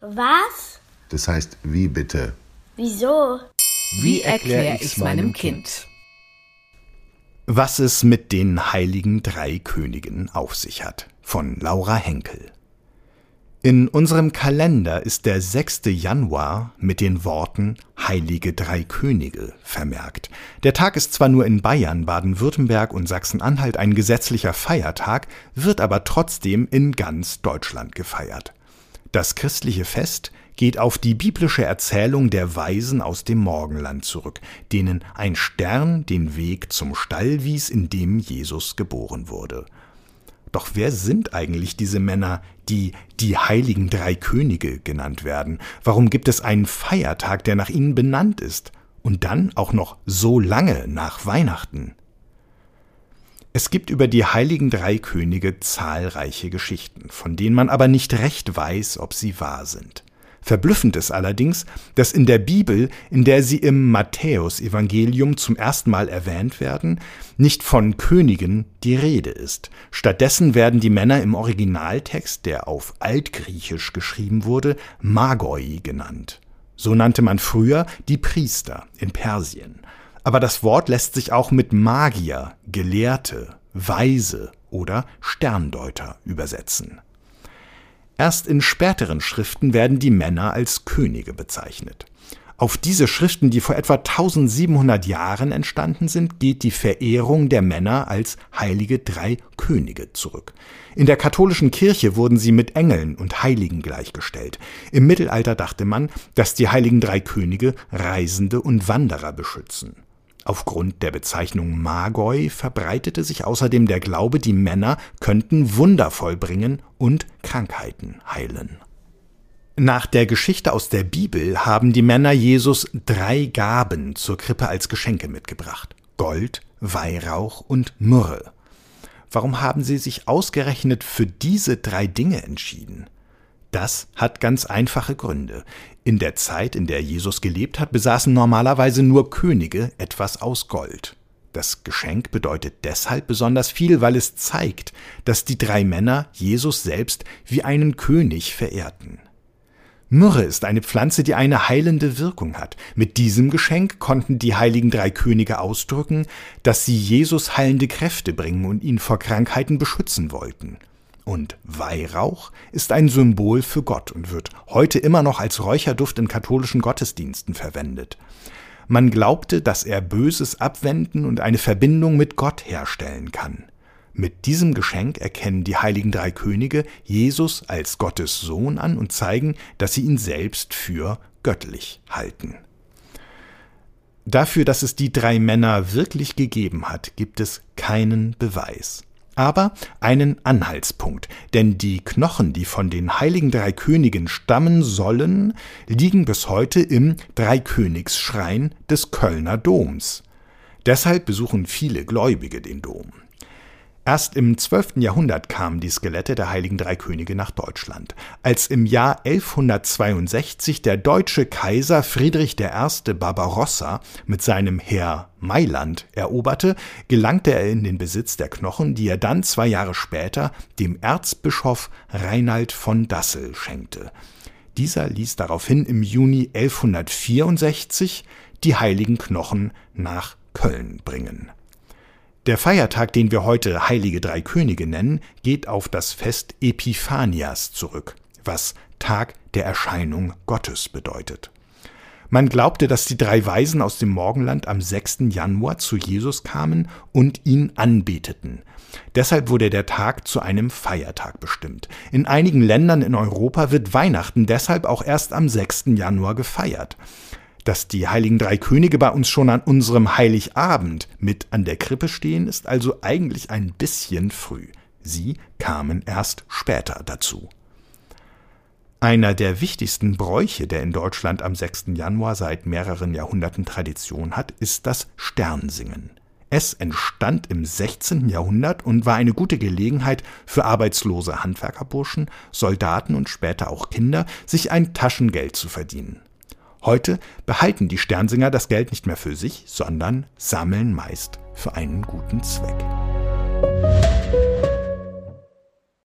Was? Das heißt, wie bitte? Wieso? Wie erkläre ich's meinem Kind? Was es mit den heiligen drei Königen auf sich hat. Von Laura Henkel. In unserem Kalender ist der 6. Januar mit den Worten Heilige Drei Könige vermerkt. Der Tag ist zwar nur in Bayern, Baden-Württemberg und Sachsen-Anhalt ein gesetzlicher Feiertag, wird aber trotzdem in ganz Deutschland gefeiert. Das christliche Fest geht auf die biblische Erzählung der Weisen aus dem Morgenland zurück, denen ein Stern den Weg zum Stall wies, in dem Jesus geboren wurde. Doch wer sind eigentlich diese Männer, die die heiligen drei Könige genannt werden? Warum gibt es einen Feiertag, der nach ihnen benannt ist? Und dann auch noch so lange nach Weihnachten? Es gibt über die heiligen drei Könige zahlreiche Geschichten, von denen man aber nicht recht weiß, ob sie wahr sind. Verblüffend ist allerdings, dass in der Bibel, in der sie im Matthäusevangelium zum ersten Mal erwähnt werden, nicht von Königen die Rede ist. Stattdessen werden die Männer im Originaltext, der auf Altgriechisch geschrieben wurde, Magoi genannt. So nannte man früher die Priester in Persien. Aber das Wort lässt sich auch mit Magier, Gelehrte, Weise oder Sterndeuter übersetzen. Erst in späteren Schriften werden die Männer als Könige bezeichnet. Auf diese Schriften, die vor etwa 1700 Jahren entstanden sind, geht die Verehrung der Männer als heilige drei Könige zurück. In der katholischen Kirche wurden sie mit Engeln und Heiligen gleichgestellt. Im Mittelalter dachte man, dass die heiligen drei Könige Reisende und Wanderer beschützen. Aufgrund der Bezeichnung Magoi verbreitete sich außerdem der Glaube, die Männer könnten Wunder vollbringen und Krankheiten heilen. Nach der Geschichte aus der Bibel haben die Männer Jesus drei Gaben zur Krippe als Geschenke mitgebracht. Gold, Weihrauch und Myrrhe. Warum haben sie sich ausgerechnet für diese drei Dinge entschieden? Das hat ganz einfache Gründe. In der Zeit, in der Jesus gelebt hat, besaßen normalerweise nur Könige etwas aus Gold. Das Geschenk bedeutet deshalb besonders viel, weil es zeigt, dass die drei Männer Jesus selbst wie einen König verehrten. Myrrhe ist eine Pflanze, die eine heilende Wirkung hat. Mit diesem Geschenk konnten die heiligen drei Könige ausdrücken, dass sie Jesus heilende Kräfte bringen und ihn vor Krankheiten beschützen wollten. Und Weihrauch ist ein Symbol für Gott und wird heute immer noch als Räucherduft in katholischen Gottesdiensten verwendet. Man glaubte, dass er Böses abwenden und eine Verbindung mit Gott herstellen kann. Mit diesem Geschenk erkennen die heiligen drei Könige Jesus als Gottes Sohn an und zeigen, dass sie ihn selbst für göttlich halten. Dafür, dass es die drei Männer wirklich gegeben hat, gibt es keinen Beweis aber einen Anhaltspunkt, denn die Knochen, die von den heiligen drei Königen stammen sollen, liegen bis heute im Dreikönigsschrein des Kölner Doms. Deshalb besuchen viele Gläubige den Dom. Erst im 12. Jahrhundert kamen die Skelette der heiligen drei Könige nach Deutschland. Als im Jahr 1162 der deutsche Kaiser Friedrich I. Barbarossa mit seinem Heer Mailand eroberte, gelangte er in den Besitz der Knochen, die er dann zwei Jahre später dem Erzbischof Reinald von Dassel schenkte. Dieser ließ daraufhin im Juni 1164 die heiligen Knochen nach Köln bringen. Der Feiertag, den wir heute Heilige Drei Könige nennen, geht auf das Fest Epiphanias zurück, was Tag der Erscheinung Gottes bedeutet. Man glaubte, dass die drei Weisen aus dem Morgenland am 6. Januar zu Jesus kamen und ihn anbeteten. Deshalb wurde der Tag zu einem Feiertag bestimmt. In einigen Ländern in Europa wird Weihnachten deshalb auch erst am 6. Januar gefeiert. Dass die heiligen drei Könige bei uns schon an unserem Heiligabend mit an der Krippe stehen, ist also eigentlich ein bisschen früh. Sie kamen erst später dazu. Einer der wichtigsten Bräuche, der in Deutschland am 6. Januar seit mehreren Jahrhunderten Tradition hat, ist das Sternsingen. Es entstand im 16. Jahrhundert und war eine gute Gelegenheit für arbeitslose Handwerkerburschen, Soldaten und später auch Kinder, sich ein Taschengeld zu verdienen. Heute behalten die Sternsinger das Geld nicht mehr für sich, sondern sammeln meist für einen guten Zweck.